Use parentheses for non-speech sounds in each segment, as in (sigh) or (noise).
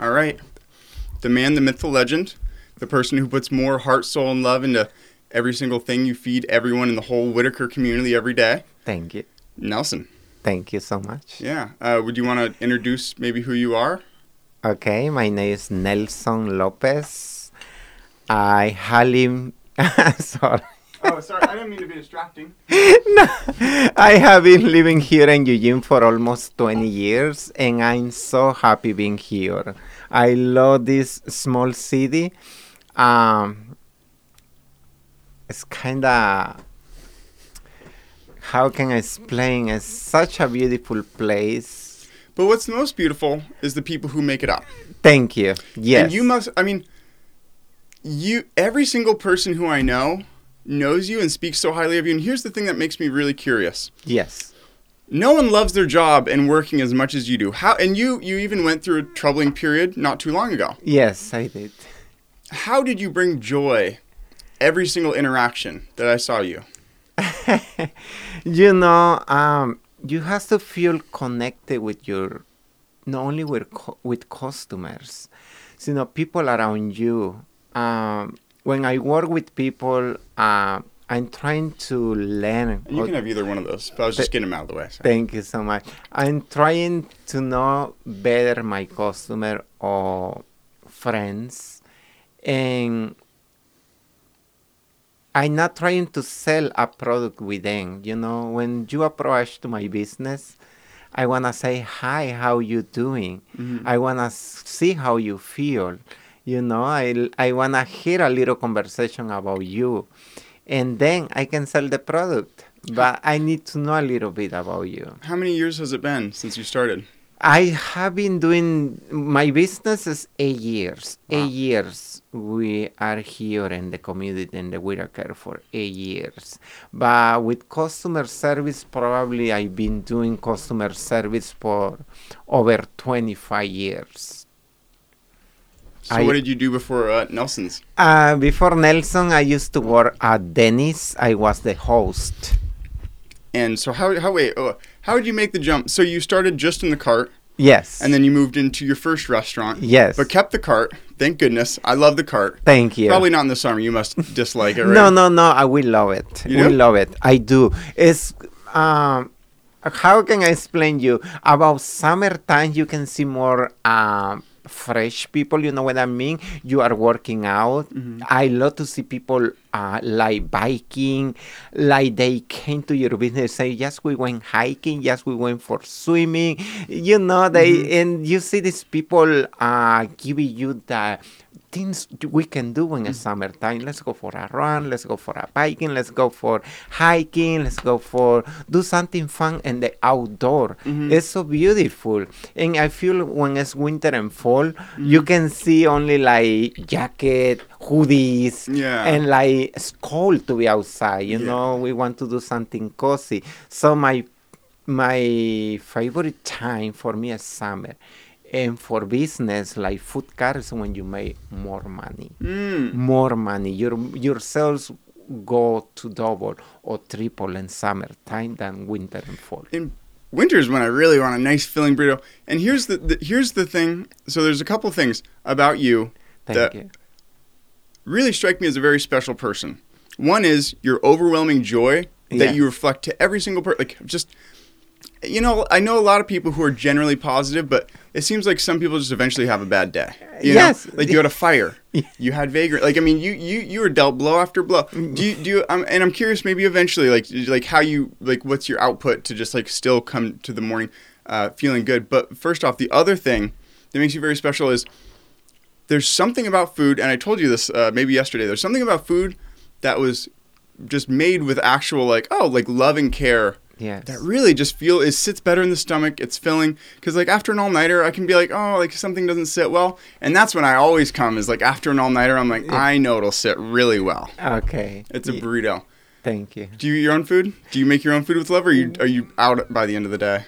All right. The man, the myth, the legend, the person who puts more heart, soul, and love into every single thing you feed everyone in the whole Whiteaker community every day. Thank you. Nelson. Thank you so much. Yeah. Uh, would you want to introduce maybe who you are? Okay, my name is Nelson Lopez. I halim. (laughs) Sorry. Oh, sorry. I didn't mean to be distracting. (laughs) no, I have been living here in Eugene for almost 20 years, and I'm so happy being here. I love this small city. Um, it's kind of how can I explain? It's such a beautiful place. But what's most beautiful is the people who make it up. Thank you. Yes. And you must. I mean, you. Every single person who I know knows you and speaks so highly of you. And here's the thing that makes me really curious. Yes. No one loves their job and working as much as you do. How? And you. You even went through a troubling period not too long ago. Yes, I did. How did you bring joy every single interaction that I saw you? (laughs) you know, um, you have to feel connected with your, not only with with customers, you know, people around you. Um, when I work with people, uh, I'm trying to learn. You can have either one of those, but I was just getting them out of the way. So. Thank you so much. I'm trying to know better my customer or friends, and I'm not trying to sell a product with them. You know, when you approach to my business, I wanna say hi, how you doing? Mm-hmm. I wanna see how you feel. You know, I I wanna hear a little conversation about you, and then I can sell the product. But I need to know a little bit about you. How many years has it been since you started? I have been doing my business is eight years. Wow. Eight years we are here in the community in the Whiteaker for eight years. But with customer service, probably I've been doing customer service for over 25 years. So I, what did you do before uh, Nelson's? Uh, before Nelson, I used to work at Denny's. I was the host. And so how how wait oh, how did you make the jump? So you started just in the cart. Yes. And then you moved into your first restaurant. Yes. But kept the cart. Thank goodness. I love the cart. Thank you. Probably not in the summer. You must (laughs) dislike it, right? no, no, no. I will love it. You we love it. I do. It's um how can I explain you about summertime you can see more um fresh people you know what i mean you are working out mm-hmm. i love to see people uh, like biking like they came to your business say yes we went hiking yes we went for swimming you know they mm-hmm. and you see these people uh, giving you the things we can do in the mm. summertime. Let's go for a run, let's go for a biking, let's go for hiking, let's go for do something fun in the outdoor. Mm-hmm. It's so beautiful. And I feel when it's winter and fall, mm-hmm. you can see only like jacket, hoodies, yeah. and like it's cold to be outside. You yeah. know, we want to do something cozy. So my my favorite time for me is summer and for business like food cars when you make more money mm. more money your your sales go to double or triple in summertime than winter and fall in winter is when i really want a nice filling burrito and here's the, the here's the thing so there's a couple things about you Thank that you. really strike me as a very special person one is your overwhelming joy that yes. you reflect to every single person like just you know, I know a lot of people who are generally positive, but it seems like some people just eventually have a bad day. You yes, know? like you had a fire, (laughs) you had vagrant. Like I mean, you you you were dealt blow after blow. Do you do you? Um, and I'm curious, maybe eventually, like like how you like what's your output to just like still come to the morning uh, feeling good. But first off, the other thing that makes you very special is there's something about food, and I told you this uh, maybe yesterday. There's something about food that was just made with actual like oh like love and care yeah. That really just feel it sits better in the stomach. It's filling because like after an all nighter, I can be like, oh, like something doesn't sit well, and that's when I always come is like after an all nighter, I'm like, I know it'll sit really well. Okay. It's a burrito. Thank you. Do you eat your own food? Do you make your own food with love, or are you are you out by the end of the day?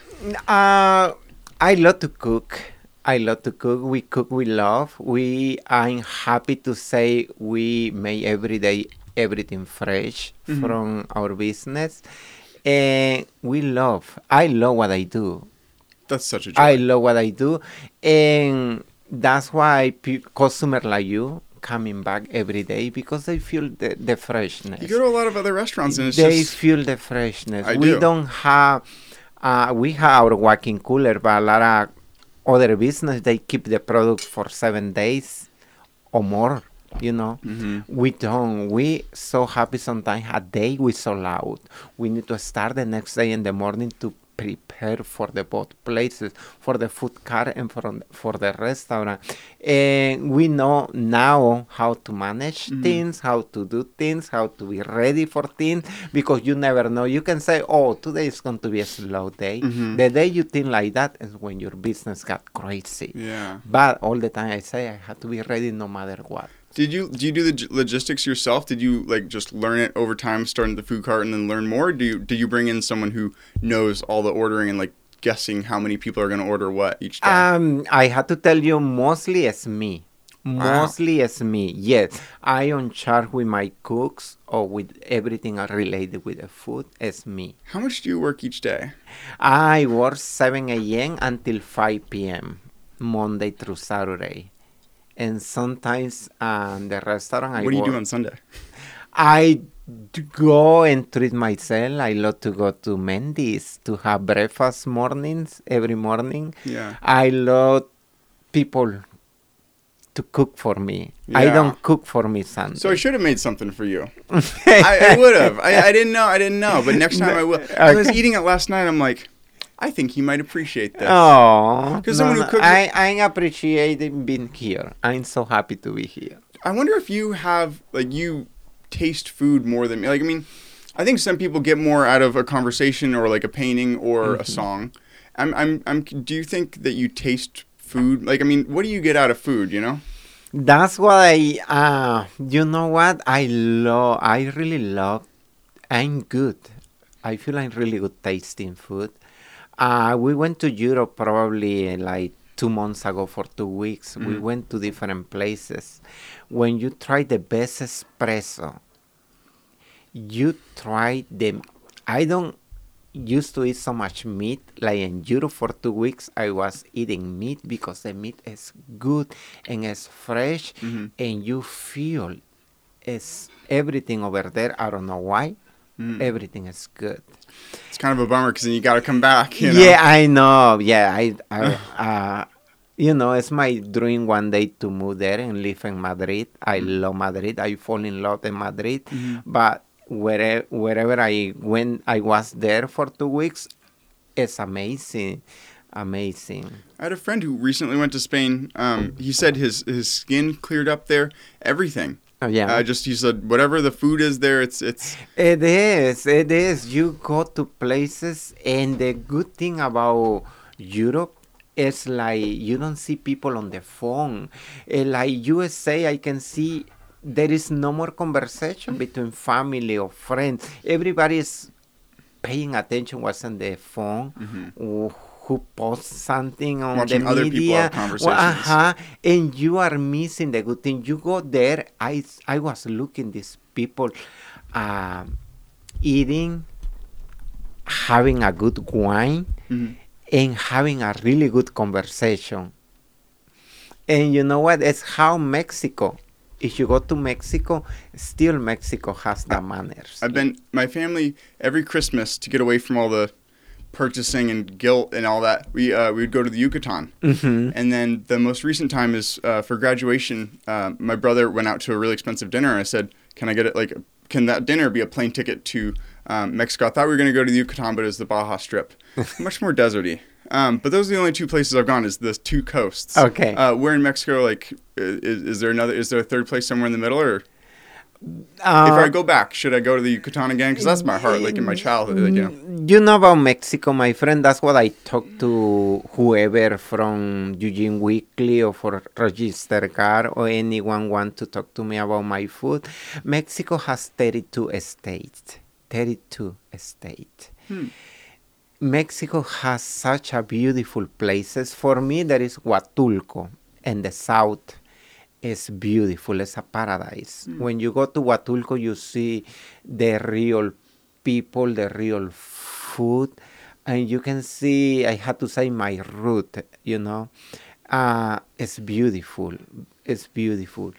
Uh, I love to cook. I love to cook. We cook with love. We I'm happy to say we make every day everything fresh mm-hmm. from our business and we love. I love what I do. That's such a joy. I love what I do, and that's why customer like you coming back every day because they feel the, the freshness. You go to a lot of other restaurants and it's they just feel the freshness. I we do. not have, uh, we have our walking cooler, but a lot of other business they keep the product for seven days or more. You know, Mhm. we don't. We so happy sometimes a day we so loud. We need to start the next day in the morning to prepare for the both places, for the food cart and for for the restaurant. And we know now how to manage things, how to do things, how to be ready for things because you never know. You can say, "Oh, today is going to be a slow day." Mhm. The day you think like that is when your business got crazy. yeah. But all the time I say I have to be ready no matter what. Did you do you do the logistics yourself? Did you like just learn it over time, starting the food cart, and then learn more? Do you do you bring in someone who knows all the ordering and like guessing how many people are going to order what each day? Um, I had to tell you, mostly it's me. Wow. Mostly it's me. Yes, I on charge with my cooks or with everything related with the food. It's me. how much do you work each day? I work 7 a.m. until 5 p.m. Monday through Saturday, and sometimes um, the restaurant. I what do you do on Sunday? I go and treat myself. I love to go to Mendy's to have breakfast mornings every morning. Yeah. I love people to cook for me. I don't cook for me Sunday. So I should have made something for you. (laughs) I, I would have. I, I didn't know. I didn't know. But next (laughs) time I will. I was eating it last night. I'm like, I think he might appreciate this. Oh, 'Cause someone who cooks- I, I appreciate being here. I'm so happy to be here. I wonder if you have like you taste food more than me. Like I mean, I think some people get more out of a conversation or like a painting or a song. I'm I'm I'm. Do you think that you taste food? Like I mean, what do you get out of food? You know? That's what I, uh, you know what? I love, I really love, I'm good. I feel like I'm really good tasting food. Uh, we went to Europe probably like two months ago for two weeks. We Mhm. went to different places. When you try the best espresso, you try the, I don't used to eat so much meat. Like in Europe for two weeks, I was eating meat because the meat is good and it's fresh, Mhm. and you feel it's everything over there. I don't know why. Mm. Everything is good. It's kind of a bummer because then you got to come back. You know? Yeah, I know. Yeah, I, I (laughs) uh, you know, it's my dream one day to move there and live in Madrid. I love Madrid. I fall in love in Madrid, Mhm. but wherever wherever I went, I was there for two weeks. It's amazing, amazing. I had a friend who recently went to Spain. Um, he said his his skin cleared up there. Everything. Oh, yeah. Uh, just you said whatever the food is there, it's it's It is. It is. You go to places, and the good thing about Europe is like you don't see people on the phone. Eh, like USA, I can see there is no more conversation between family or friends. Everybody is paying attention what's on the phone. wh- Who posts something on Watching the other people media? Well, uh-huh, and you are missing the good thing. You go there. I I was looking these people um, eating, having a good wine, Mhm. and having a really good conversation. And you know what? It's how Mexico. If you go to Mexico, still Mexico has the manners. I've been my family every Christmas to get away from all the purchasing and guilt and all that. We uh, we would go to the Yucatan, Mhm. and then the most recent time is uh, for graduation. Uh, my brother went out to a really expensive dinner, I said, "Can I get it? Like, can that dinner be a plane ticket to um, Mexico?" I thought we were going to go to the Yucatan, but it was the Baja Strip, (laughs) much more deserty. Um, but those are the only two places I've gone. Is the two coasts. Okay. Uh, where in Mexico? Like, is, is there another? Is there a third place somewhere in the middle, or Uh, if I go back, should I go to the Yucatan again? Because that's my heart, like in my childhood. Like, you know. You know about Mexico, my friend. That's what I talk to whoever from Eugene Weekly or for Register-Guard or anyone want to talk to me about my food. Mexico has 32 states. 32 states. Hmm. Mexico has such a beautiful places. For me, there is Huatulco in the south. It's beautiful. It's a paradise. When you go to Huatulco, you see the real people, the real food, and you can see. I had to say my root. You know, Uh, it's beautiful. It's beautiful.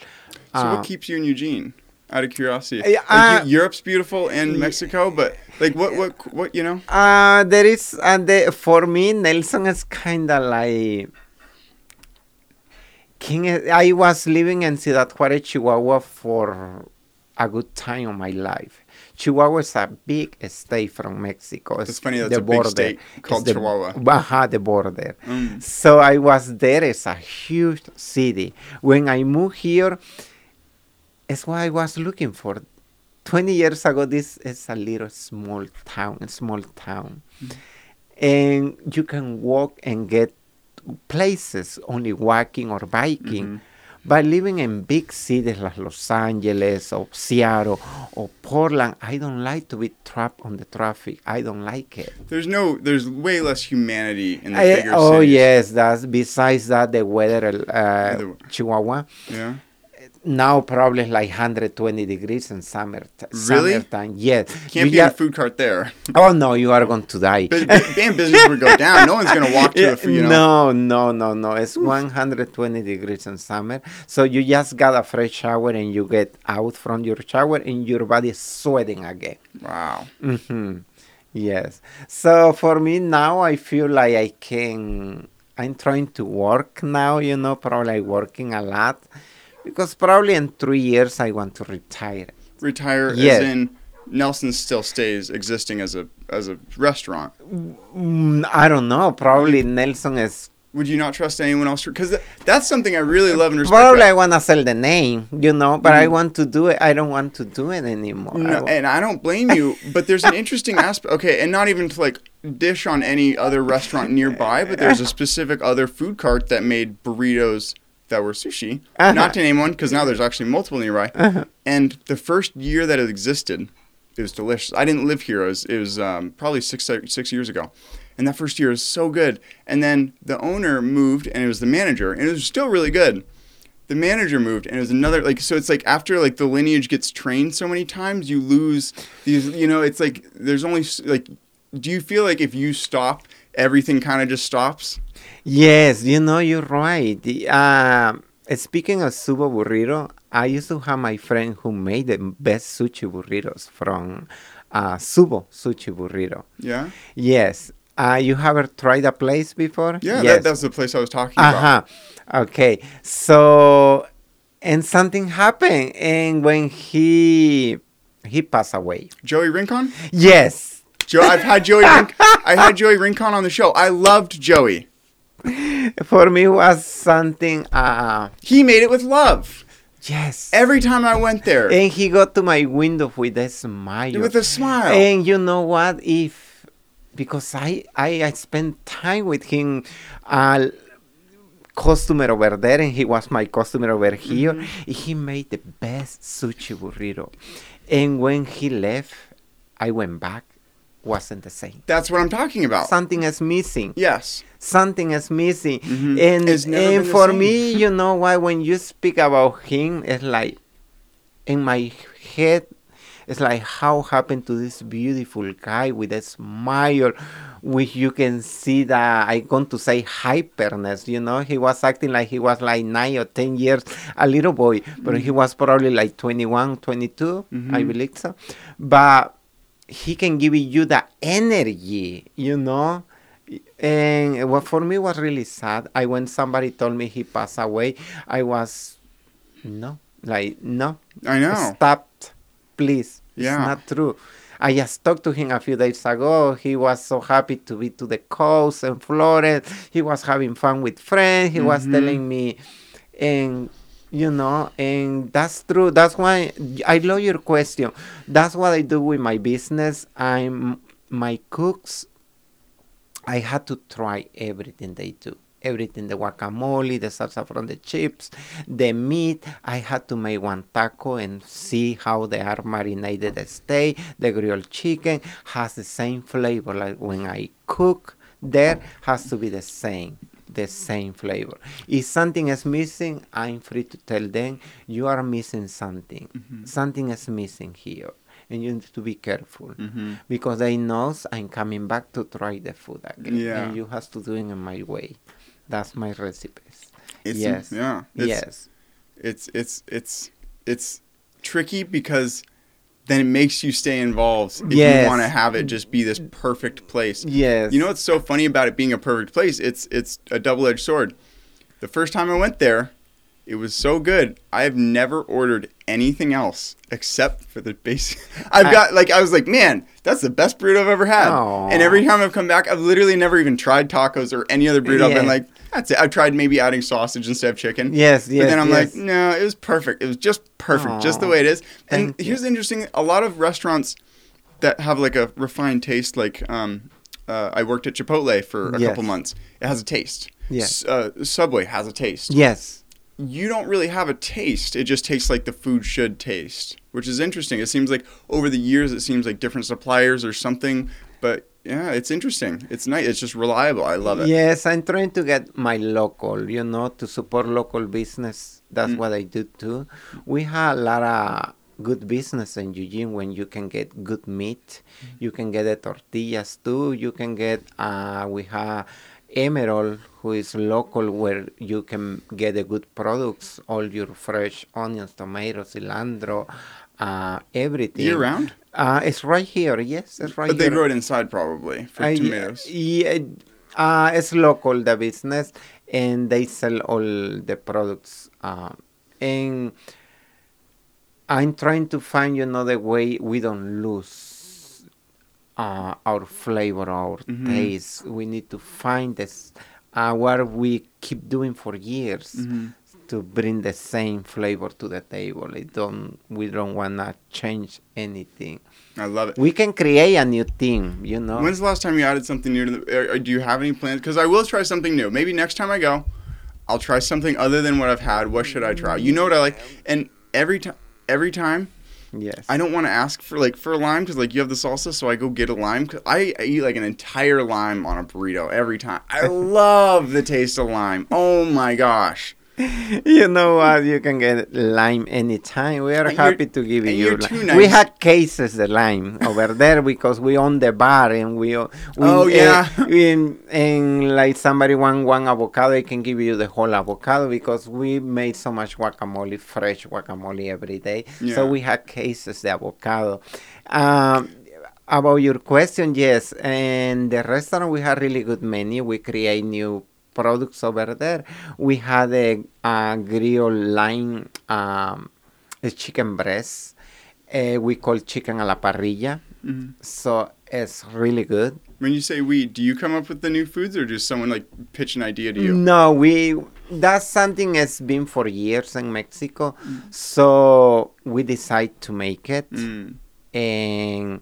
So Uh, what keeps you in Eugene? Out of curiosity, Yeah, Like, uh, Europe's beautiful and Mexico, but like what, what, what, you know? Uh, there is, uh, the, for me, Nelson is kind of like. King, I was living in Ciudad Juarez, Chihuahua for a good time of my life. Chihuahua is a big state from Mexico. It's funny, that's a big state called the, Chihuahua. Baja, the border. Mm. So I was there. It's a huge city. When I moved here, it's what I was looking for. 20 years ago, this is a little small town, a small town. And you can walk and get places only walking or biking. Mhm. But living in big cities like Los Angeles or Seattle or Portland, I don't like to be trapped on the traffic. I don't like it. There's no, there's way less humanity in the I- bigger oh cities. yes, that's besides that the weather uh, The- Chihuahua Yeah. Now probably like 120 degrees in summer Really? summertime. Yes. Can't You be in a food cart there. (laughs) Oh no, you are going to die. And business would go (laughs) down. No one's gonna walk to Yeah, the, food, you know. No, no, no, no. It's 120 degrees in summer. So you just got a fresh shower and you get out from your shower and your body is sweating again. Wow. hmm Yes. So for me now, I feel like I can. I'm trying to work now. You know, probably working a lot because probably in three years I want to retire. Retire Yeah. as in Nelson still stays existing as a as a restaurant. Mm, I don't know. Probably Nelson is. Would you not trust anyone else? Because that, that's something I really love and respect. Probably I want to sell the name, you know, but I Mhm. want to do it. I don't want to do it anymore. No, wa- and I don't blame you, but there's an interesting (laughs) aspect. Okay, and not even to like dish on any other restaurant nearby, but there's a specific other food cart that made burritos that were sushi. Uh-huh. Not to name one, because now there's actually multiple nearby. Uh-huh. And the first year that it existed, it was delicious. I didn't live here. It was, it was um, probably six six years ago. And that first year was so good. And then the owner moved, and it was the manager, and it was still really good the manager moved and it was another like so it's like after like the lineage gets trained so many times you lose these you know it's like there's only like do you feel like if you stop everything kind of just stops Yes, you know, you're right. Uh, speaking of subo burrito, I used to have my friend who made the best sushi burritos from uh, Subo Sushi Burrito. yeah Yes. Uh, you ever tried a place before? yeah Yes. that, that's the place i was talking Uh about. Okay. So, and something happened, and when he he passed away. joey rincon Yes. Joe, i've had joey (laughs) i had joey rincon on the show i loved joey (laughs) For me, was something. Uh, he made it with love yes. every time i went there And he got to my window with a smile. with a smile And you know what? If because I I, I spent time with him, uh, customer over there, and he was my customer over here. Mm-hmm. He made the best sushi burrito. And when he left, I went back. Wasn't the same. that's what i'm talking about Something is missing. yes Something is missing. Mhm. And and for me, you know why? When you speak about him, it's like in my head, it's like how happened to this beautiful guy with a smile, which you can see that I going to say hyperness. You know, he was acting like he was like nine or ten years, a little boy, but he was probably like 21, 22, I Mhm. believe so. But he can give you the energy, you know. And what for me was really sad. I when somebody told me he passed away, I was no, like no, i know stop, please. Yeah. It's not true. I just talked to him a few days ago. He was so happy to be to the coast and Florida. He was having fun with friends. He was Mhm. telling me, and you know, and that's true. That's why I love your question. That's what I do with my business. I'm my cooks. I had to try everything they do. Everything the guacamole, the salsa from the chips, the meat. I had to make one taco and see how they are marinated the steak. The grilled chicken has the same flavor like when I cook there has to be the same the same flavor if something is missing i'm free to tell them you are missing something Mhm. something is missing here and you need to be careful Mhm. because they knows I'm coming back to try the food again. Yeah. And you have to do it in my way. That's my recipes. It's, yes. Yeah. It's, yes. It's it's it's it's tricky because then it makes you stay involved if Yes. you want to have it just be this perfect place. Yes. You know what's so funny about it being a perfect place? It's it's a double-edged sword. The first time I went there, it was so good. I have never ordered anything else except for the basic. (laughs) I've I- got like I was like, man, that's the best burrito I've ever had. Aw. And every time I've come back, I've literally never even tried tacos or any other burrito. I've been like, that's it. I've tried maybe adding sausage instead of chicken. Yes, yes. But then I'm yes. like, no, it was perfect. It was just perfect, just the way it is. And thank here's the interesting: a lot of restaurants that have like a refined taste, like um, uh, I worked at Chipotle for a Yes. couple months. It has a taste. Yes. Uh, Subway has a taste. yes. You don't really have a taste. It just tastes like the food should taste, which is interesting. It seems like over the years, it seems like different suppliers or something. But yeah, it's interesting. It's nice. It's just reliable. I love it. Yes, I'm trying to get my local, you know, to support local business. That's Mm. what I do too. We have a lot of good business in Eugene when you can get good meat. You can get the tortillas too. You can get, uh, we have Emerald, who is local, where you can get the good products, all your fresh onions, tomatoes, cilantro, uh, everything. Year round? Uh, it's right here. Yes, it's right here. But they here. grow it inside probably for Uh, tomatoes. Yeah, uh, it's local the business, and they sell all the products. Uh, and I'm trying to find you know the way we don't lose uh, our flavor, our Mhm. taste. We need to find this uh, what we keep doing for years Mhm. To bring the same flavor to the table. It don't we don't wanna change anything. I love it. We can create a new thing, you know. When's the last time you added something new to the? Or, or do you have any plans? Because I will try something new. Maybe next time I go, I'll try something other than what I've had. What should I try? You know what I like, and every time, every time, Yes. I don't want to ask for like for a lime because like you have the salsa, so I go get a lime. 'Cause I, I eat like an entire lime on a burrito every time. I (laughs) love the taste of lime. Oh my gosh. (laughs) you know what? You can get lime anytime. We are And happy to give you. you're li- too We had cases the lime over there because we own the bar and we. we Oh, yeah. and, and like somebody want one avocado, I can give you the whole avocado because we made so much guacamole, fresh guacamole every day. Yeah. So we had cases the avocado. Um, about your question, yes, and the restaurant we have really good menu. We create new products over there. We had a, uh grill line, um, a chicken breast. Uh, we call chicken a la parrilla. Mhm. So it's really good. When you say we, do you come up with the new foods or does someone like pitch an idea to you? No, we that's something that's been for years in Mexico. So we decide to make it. Mm. and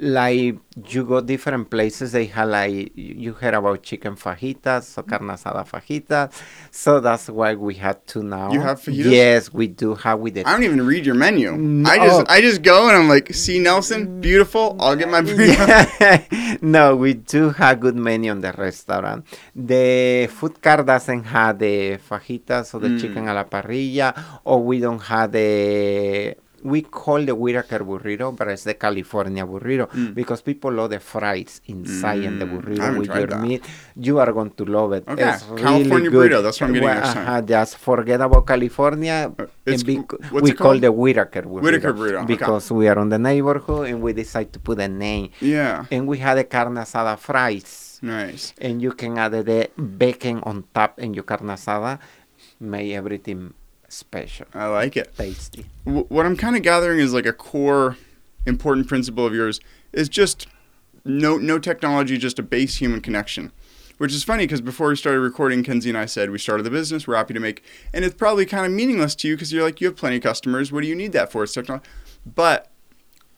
like you go different places they have like you heard about chicken fajitas or carne asada fajitas so that's why we had to now You have fajitas? yes we do have with the I don't even read your menu. No. I just I just go and I'm like, see Nelson, beautiful. I'll get my burrito. (laughs) Yeah. no, we do have good menu on the restaurant. The food card doesn't have the fajitas or the Mm. chicken a la parrilla, or we don't have the. We call the Whiteaker burrito, but it's the California burrito Mm. because people love the fries inside and the Mm, burrito with your that. meat. You are going to love it. Okay, It's California really good. burrito, that's what I'm getting Well, uh-huh, just forget about California. Uh, it's- and be- what's we it call the Whiteaker burrito. Whiteaker burrito, okay. Because we are on the neighborhood and we decide to put a name. Yeah, And we had the carne asada fries. nice. And you can add the bacon on top in your carne asada. Make everything special, I like it. tasty. W- what I'm kind of gathering is like a core important principle of yours is just no no technology, just a base human connection. Which is funny because before we started recording, Kenzie and I said we started the business. We're happy to make, and it's probably kind of meaningless to you because you're like you have plenty of customers. What do you need that for? It's technology. But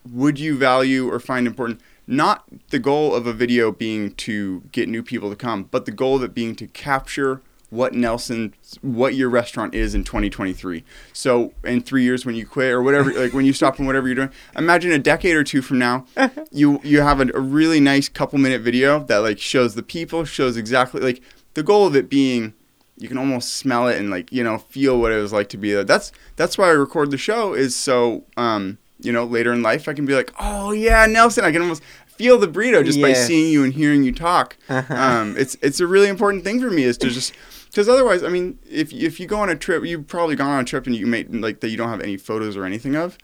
would you value or find important not the goal of a video being to get new people to come, but the goal of it being to capture what Nelson, what your restaurant is in 2023. So in three years when you quit or whatever, (laughs) like when you stop and whatever you're doing, imagine a decade or two from now, (laughs) you you have a, a really nice couple minute video that like shows the people, shows exactly like the goal of it being you can almost smell it and like you know feel what it was like to be there. That's that's why I record the show is so um you know later in life I can be like oh yeah Nelson I can almost feel the burrito just by seeing you and hearing you talk. Uh-huh. Um, it's it's a really important thing for me is to just (laughs) because otherwise, I mean, if if you go on a trip, you've probably gone on a trip and you made like that you don't have any photos or anything of.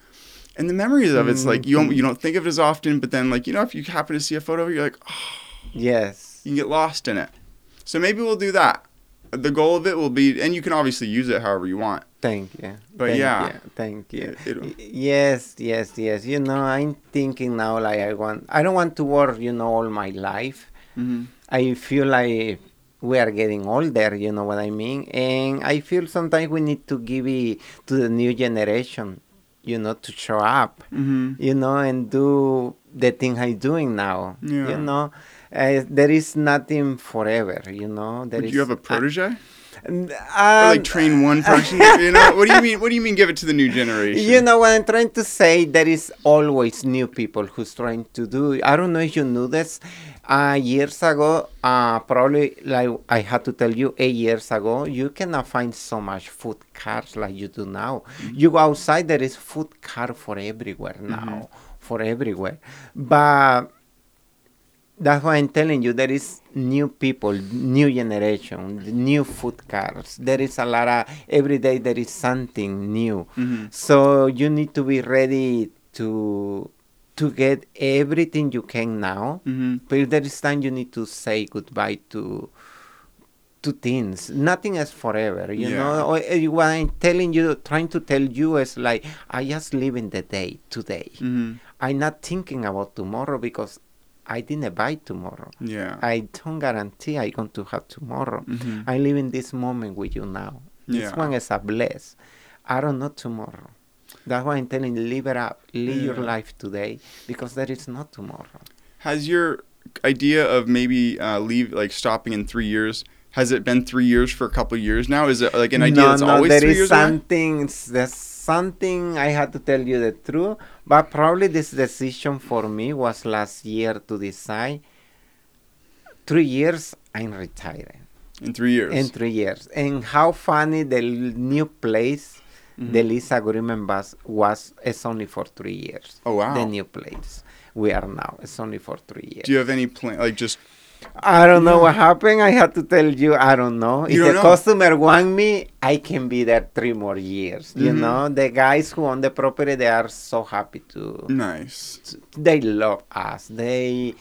And the memories of it's like you Mm-hmm. don't you don't think of it as often, but then like you know if you happen to see a photo, you're like, oh, Yes. you can get lost in it. So maybe we'll do that. The goal of it will be, and you can obviously use it however you want. Thank you. But Thank yeah. you. Thank you. It- yes, yes, yes. You know, I'm thinking now like I want. I don't want to work. You know, all my life. Mm-hmm. I feel like we are getting older, you know what I mean? And I feel sometimes we need to give it to the new generation, you know, to show up, Mm-hmm. you know, and do the thing I'm doing now. Yeah. You know, uh, there is nothing forever, you know. There Would is you have a protege? Uh, or like train one (laughs) person? you know, what do you mean? What do you mean? Give it to the new generation? You know what I'm trying to say? There is always new people who's trying to do. I don't know if you knew this. Uh, years ago, uh, probably like I had to tell you, eight years ago, you cannot find so much food cars like you do now. You go outside, there is food car for everywhere now, for everywhere. But that's why I'm telling you, there is new people, new generation, new food cars. There is a lot of every day. There is something new. Mhm. So you need to be ready to to get everything you can now. Mhm. But there is time, you need to say goodbye to to things. Nothing is forever, you Yeah. know. Uh, What I'm telling you, trying to tell you is like I just live in the day today. Mhm. I'm not thinking about tomorrow because I didn't buy tomorrow. Yeah. I don't guarantee I'm going to have tomorrow. Mhm. I live in this moment with you now. This Yeah. one is a bless. I don't know tomorrow. That's why I'm telling you, live it up. Live your life today because there is not tomorrow. Has your idea of maybe uh, leave like stopping in three years? Has it been three years for a couple of years now? Is it like an idea no, that's no, always there three is years something. There's something I had to tell you the truth, but probably this decision for me was last year to decide. Three years, I'm retiring. In three years. In three years, and how funny the new place, Mhm. the lease agreement was was it's only for three years. Oh, wow. The new place we are now, it's only for three years. Do you have any plan? Like just I don't know what happened. I have to tell you, I don't know. You if don't the know? customer want me, I can be there three more years. You Mhm. know, the guys who own the property, they are so happy to. nice. They love us. They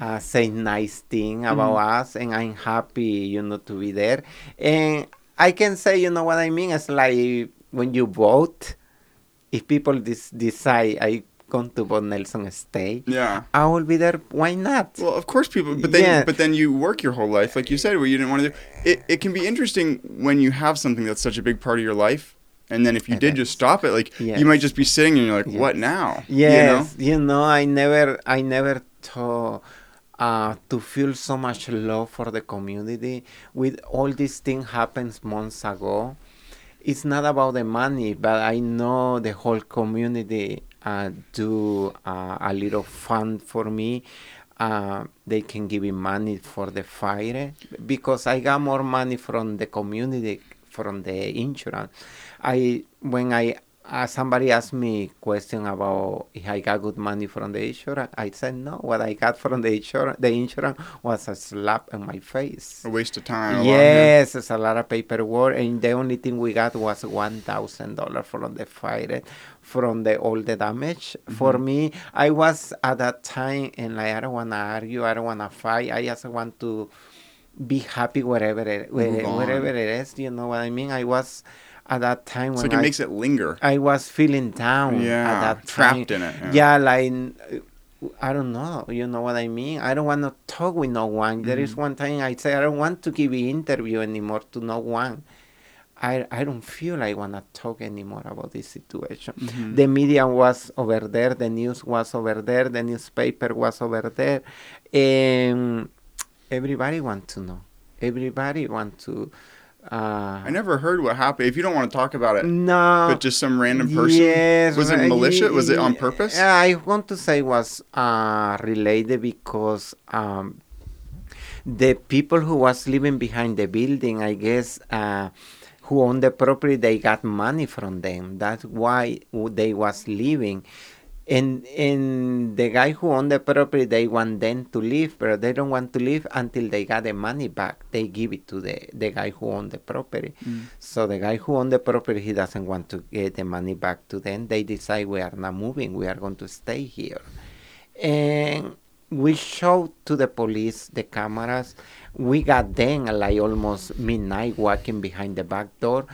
uh, say nice thing about us, and I'm happy, you know, to be there. And I can say, you know what I mean? It's like when you vote. If people dis- decide I come to vote Nelson stay, Yeah. I will be there. Why not? Well, of course, people. But then, Yeah. but then you work your whole life, like you said, where you didn't want to do. It, it can be interesting when you have something that's such a big part of your life, and then if you did just stop it, like Yes. you might just be sitting and you're like, Yes. "What now?" Yes, you know, I never, I never thought uh, to feel so much love for the community. With all these things happens months ago, it's not about the money, but I know the whole community uh, do uh, a little fund for me. Uh, they can give me money for the fire because I got more money from the community from the insurance. I when I uh, somebody asked me question about if I got good money from the insurance. I said no. What I got from the insurance, the insurance was a slap in my face. A waste of time. a lot, yeah. Yes, it's a lot of paperwork, and the only thing we got was one thousand dollars from the fire, from the all the damage. For Mm-hmm. me, I was at that time, and like I don't wanna argue, I don't wanna fight. I just want to be happy wherever it, where, wherever it is. You know what I mean? I was at that time It's when like it I, makes it linger. I was feeling down Yeah, at that trapped time. in it, yeah. Yeah, like I don't know. You know what I mean? I don't want to talk with no one. There Mm-hmm. is one time I say I don't want to give an interview anymore to no one. I I don't feel I want to talk anymore about this situation. Mhm. The media was over there. The news was over there. The newspaper was over there, and everybody want to know. Everybody want to. Uh, I never heard what happened. If you don't want to talk about it, no. but just some random person. Yes, was it militia? Was it on purpose? I want to say was uh, related because um, the people who was living behind the building, I guess, uh, who owned the property, they got money from them. That's why they was living. And and the guy who owned the property, they want them to leave, but they don't want to leave until they got the money back. They give it to the the guy who owned the property. Mm. So the guy who owned the property, he doesn't want to get the money back to them. They decide we are not moving. We are going to stay here. And we showed to the police the cameras. We got them at like almost midnight walking behind the back door.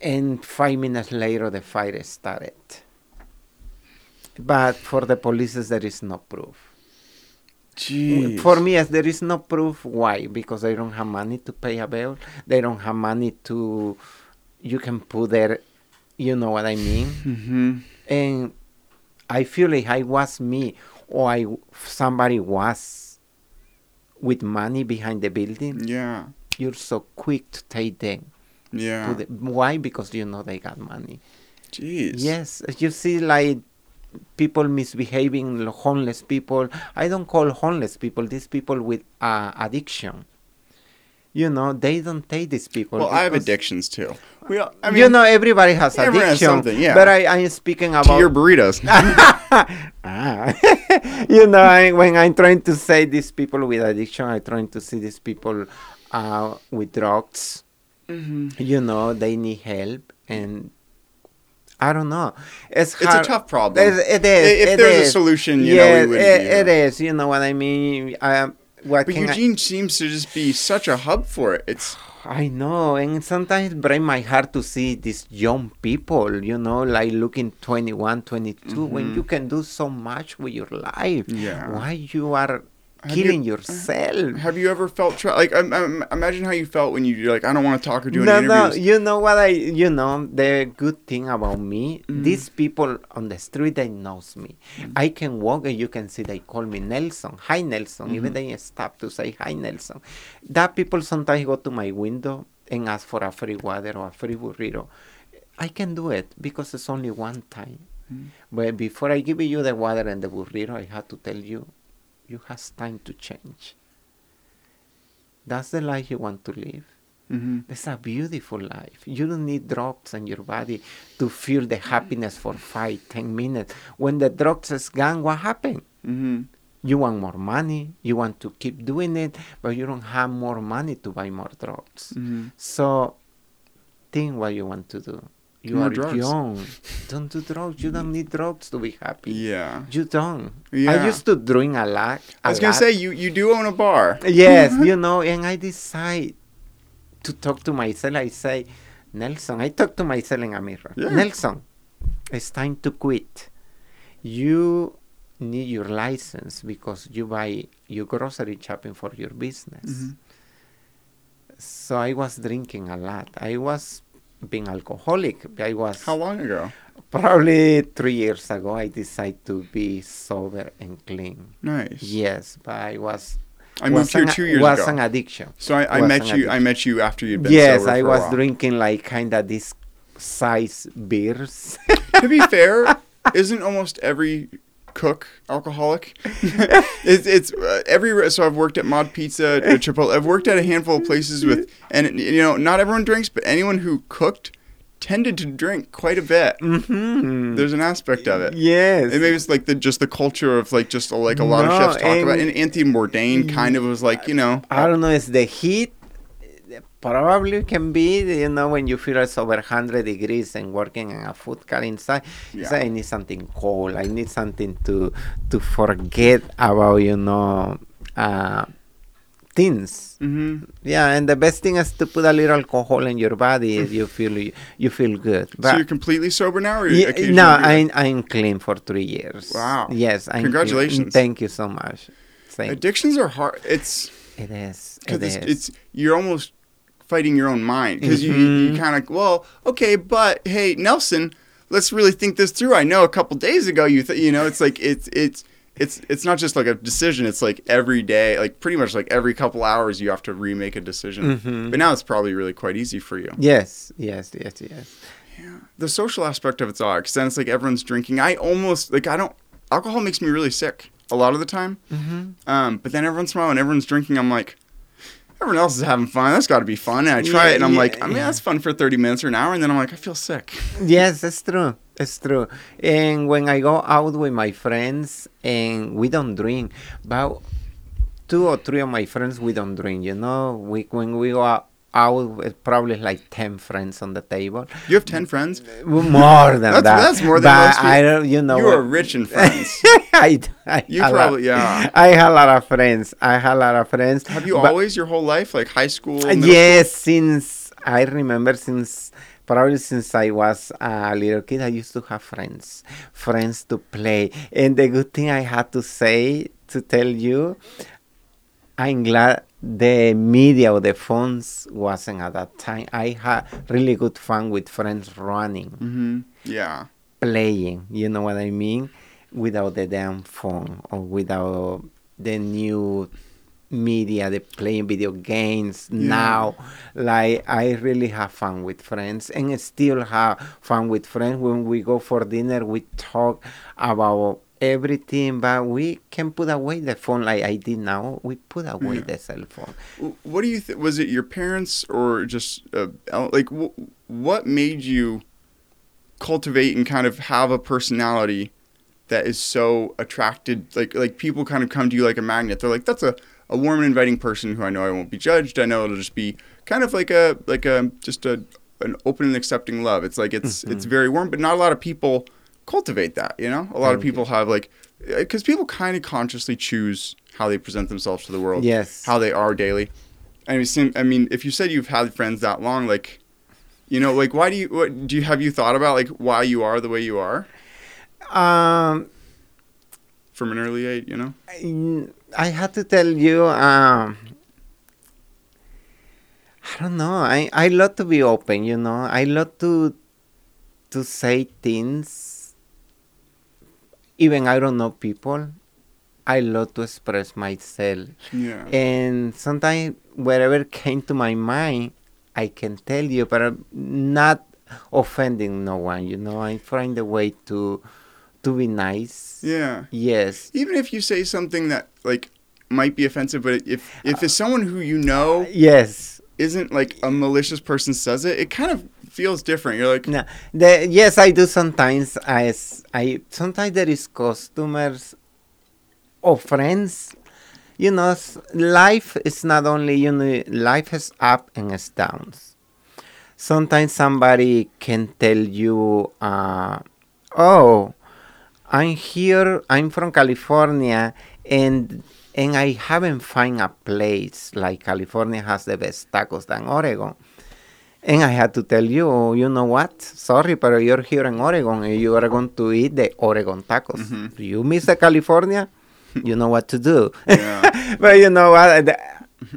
And five minutes later, the fire started. But for the police, there is no proof. Jeez. For me, yes, there is no proof. Why? Because they don't have money to pay a bill. They don't have money to. You can put there. You know what I mean? hmm And I feel like I was me, or I somebody was with money behind the building. Yeah. You're so quick to take them. Yeah. The, why? Because you know they got money. Jeez. Yes, you see, like people misbehaving, homeless people. I don't call homeless people these people with uh, addiction. You know, they don't take these people. Well, I have addictions too. We all, I mean, you know, everybody has everyone has addiction. something, yeah. But I, I'm speaking about to your burritos. Ah. (laughs) (laughs) you know, I, when I'm trying to say these people with addiction, I'm trying to see these people uh, with drugs. Mhm. You know, they need help, and I don't know. It's It's a tough problem. It, it is. If it there's a solution, you know, we it, it is. You know what I mean? Um, what But can I- Eugene seems to just be such a hub for it. It's (sighs) I know, and sometimes it breaks my heart to see these young people, you know, like looking 21, 22, when you can do so much with your life. Mm-hmm. Yeah. Why you are Have you- killing yourself? have you ever felt tra- like um, um, imagine how you felt when you- you're like I don't want to talk or do no, any no, interviews. you know what I, you know, the good thing about me, Mm-hmm. these people on the street, they knows me. Mm-hmm. I can walk and you can see they call me Nelson. Hi, Nelson. Even Mm-hmm. they stop to say hi, Nelson. That people sometimes go to my window and ask for a free water or a free burrito. I can do it because it's only one time. Mm-hmm. But before I give you the water and the burrito, I have to tell you, you has time to change. That's the life you want to live. hmm It's a beautiful life. You don't need drugs in your body to feel the happiness for five, ten minutes. When the drugs is gone, what happened? hmm You want more money, you want to keep doing it, but you don't have more money to buy more drugs. hmm So think what you want to do. You More are drugs. young. (laughs) Don't do drugs. You don't need drugs to be happy. Yeah. You don't. Yeah. I used to drink a lot. I a was gonna lot. say you you do own a bar. (laughs) Yes, you (laughs) know, and I decide to talk to myself. I say, Nelson, I talk to myself in a mirror. Yeah. Nelson, it's time to quit. You need your license because you buy your grocery shopping for your business. Mhm. So I was drinking a lot. I was being alcoholic. I was How long ago? probably three years ago. I decided to be sober and clean. Nice. Yes, but I was I moved here an- two years was ago. an addiction. So I, I met you. I met you after you'd been Yes, sober I for a was drinking like kind of this size beers. to be fair, (laughs) isn't almost every cook alcoholic? (laughs) it's it's uh, every so I've worked at Mod Pizza, at (laughs) Chipotle. I've worked at a handful of places with, and you know, not everyone drinks, but anyone who cooked tended to drink quite a bit. hmm There's an aspect of it. Yes. And maybe it's like the just the culture of like just like a lot of chefs talk about. and- And Anthony Bourdain kind of was like, you know, I don't know, it's the heat. Probably can be, you know, when you feel it's over 100 degrees and working in a food car inside. you Yeah. say, I need something cold. I need something to to forget about, you know, uh, things. hmm Yeah, and the best thing is to put a little alcohol in your body. if you feel you feel good. so you're completely sober now, or Yeah, no. I'm I'm clean for three years. Wow. Yes. I'm clean. Congratulations. Thank you so much. Thank addictions are hard. It's It is. because It it's, it's you're almost fighting your own mind because you, Mhm. you kind of well okay but hey nelson let's really think this through i know a couple days ago you th- you know it's like it's it's it's it's not just like a decision it's like every day like pretty much like every couple hours you have to remake a decision Mhm. but now it's probably really quite easy for you yes. Yes. Yes. Yes. yeah the social aspect of it's odd because then it's like everyone's drinking i almost like i don't alcohol makes me really sick a lot of the time Mm-hmm. Um, but then every once in a while, when everyone's drinking, I'm like, everyone else is having fun. That's got to be fun. And I try Yeah, it, and I'm yeah, like, I mean, yeah. that's fun for 30 minutes or an hour. And then I'm like, I feel sick. Yes, that's true. It's true. And when I go out with my friends and we don't drink, but two or three of my friends we don't drink. You know, we when we go out, out it's probably like ten friends on the table. You have ten friends. More (laughs) than That's- that. that's more than but most I don't. You know. You are rich in (laughs) friends. I, I You a lot- probably- yeah. I have a lot of friends. I have a lot of friends. Have you but- always your whole life, like high school? Yes, since I remember since probably since I was a little kid, I used to have friends, friends to play. And the good thing I had to say to tell you, I'm glad the media or the phones wasn't at that time. I had really good fun with friends running, hmm Yeah. playing. You know what I mean? Without the damn phone or without the new media, the playing video games Yeah. now. Like I really have fun with friends and I still have fun with friends. When we go for dinner, we talk about everything, but we can put away the phone like I did now. We put away Yeah. the cell phone. What do you think? Was it your parents or just uh, like wh- what made you cultivate and kind of have a personality that is so attracted? Like like people kind of come to you like a magnet. They're like, that's a, a warm and inviting person who I know I won't be judged. I know it'll just be kind of like a like a just a an open and accepting love. It's like it's mm-hmm. it's very warm, but not a lot of people cultivate that. You know, a lot of people have like because people kind of consciously choose how they present themselves to the world Yes. how they are daily. I mean, I mean, if you said you've had friends that long, like, you know, like, why do you, what, do you, have you thought about, like, why you are the way you are Um, from an early age, you know? I- I had to tell you, um, I don't know. I, I love to be open, you know. I love to to say things. Even I don't know people. I love to express myself. Yeah. And sometimes whatever came to my mind, I can tell you, but I'm not offending no one, you know. I find a way to to be nice. Yeah. Yes. Even if you say something that, like, might be offensive, but if, if it's someone who you know Yes. Isn't, like, a malicious person says it, it kind of feels different. You're like, No, the, yes, I do sometimes. As I sometimes there is customers or friends. You know, life is not only you know life has up and has downs. Sometimes somebody can tell you, uh, "Oh, I'm here. I'm from California, and and I haven't find a place like California has the best tacos than Oregon." And I had to tell you, oh, you know what? Sorry, but you're here in Oregon and you are going to eat the Oregon tacos. Mhm. You miss the California, (laughs) you know what to do. Yeah. (laughs) but you know what? The-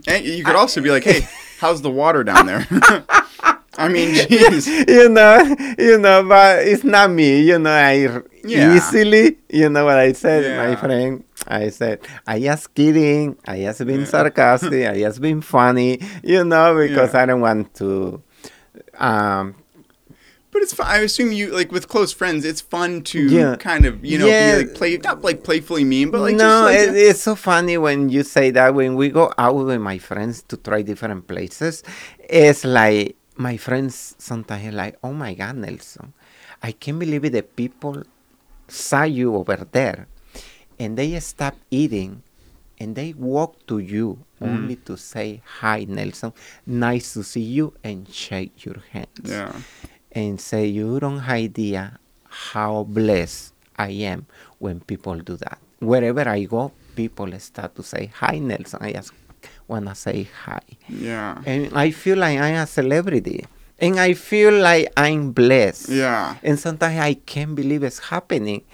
and you could also be like, hey, how's the water down there? (laughs) I mean, jeez. you know, you know, but it's not me. You know, I Yeah. easily, you know what I said, my friend. I said, I just kidding. I just been sarcastic. I just been funny, you know, because Yeah. I don't want to. Um, But it's fun. I assume you like with close friends. It's fun to Yeah. kind of you know Yeah. be like play not like playfully mean, but like no, just like, it, it's so funny when you say that. When we go out with my friends to try different places, it's like my friends sometimes are like, "Oh my God, Nelson, I can't believe it. The people saw you over there, and they stop eating, and they walk to you mm. only to say hi, Nelson. Nice to see you, and shake your hands." yeah, and say you don't have idea how blessed I am when people do that. Wherever I go, people start to say hi, Nelson. I just wanna say hi, yeah, and I feel like I'm a celebrity, and I feel like I'm blessed. yeah. And sometimes I can't believe it's happening.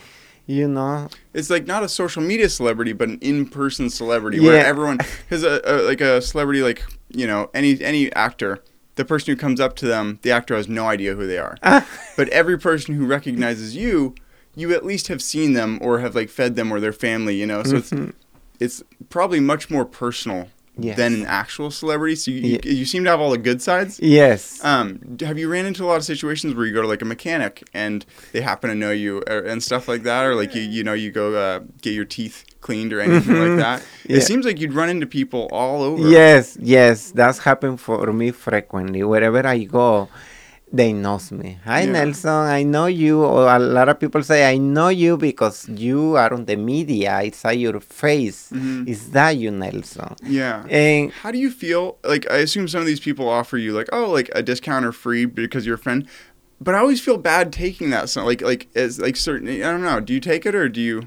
You know, It's like not a social media celebrity, but an in-person celebrity where everyone because a, a like a celebrity like you know any any actor. The person who comes up to them, the actor has no idea who they are. (laughs) Ah. but every person who recognizes you, you at least have seen them or have like fed them or their family, you know. So it's mm-hmm. it's probably much more personal Yes. than an actual celebrity. So you, you, you seem to have all the good sides. yes. Um, have you ran into a lot of situations where you go to like a mechanic and they happen to know you or, and stuff like that, or like you you know you go uh, get your teeth cleaned or anything like that? (laughs) Yeah. It seems like you'd run into people all over. Yes, yes, that's happened for me frequently. Wherever I go, they knows me. Hi Yeah. Nelson, I know you. Or a lot of people say I know you because you are on the media. I saw your face. Mhm. Is that you, Nelson? Yeah. And How do you feel? Like, I assume some of these people offer you like, oh, like a discount or free because you're a friend. But I always feel bad taking that. So, like, like as like certain. I don't know. Do you take it or do you?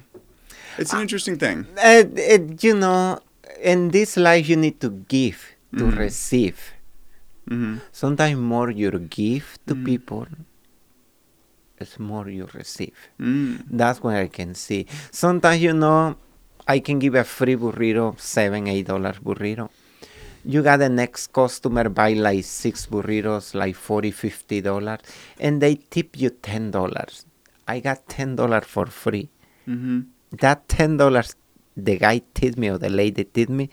It's an interesting thing. uh, it, you know, in this life you need to give to Mhm. receive. Hmm Sometimes more you give to Mm. people, it's more you receive. Mm. That's what I can see. Sometimes you know, I can give a free burrito, seven, eight dollars burrito. You got the next customer buy like six burritos, like 40 50 dollars, and they tip you ten dollars. I got ten dollars for free. hmm That ten dollars the guy tipped me or the lady tipped me,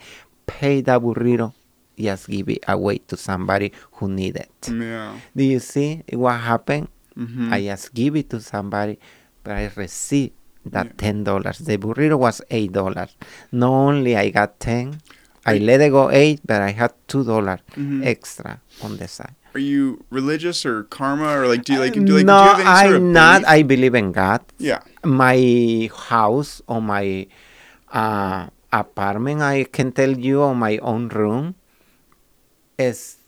pay that burrito, just give it away to somebody who need it. Yeah. Do you see what happened? hmm I just give it to somebody, but I receive that Yeah. ten dollars. The burrito was eight dollars. Not only I got ten, I Right. let it go eight, but I had two dollars Mhm. extra on the side. Are you religious or karma or like do you like do you like no, do you have any sort I'm not. belief? I believe in God. yeah. My house or my uh, apartment, I can tell you, or my own room, is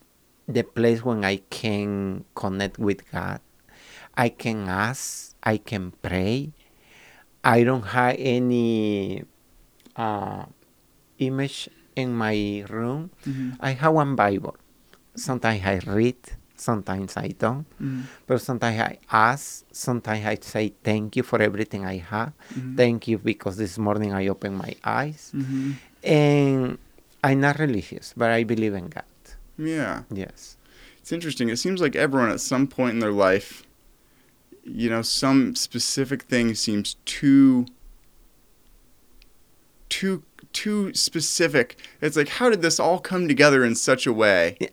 the place when I can connect with God. I can ask. I can pray. I don't have any uh, image in my room. Mhm. I have one Bible. Sometimes I read, sometimes I don't. Mhm. But sometimes I ask, sometimes I say thank you for everything I have. Mhm. Thank you because this morning I opened my eyes. Mhm. And I'm not religious, but I believe in God. Yeah. Yes. It's interesting. It seems like everyone at some point in their life, you know, some specific thing seems too too too specific. It's like how did this all come together in such a way? Yeah.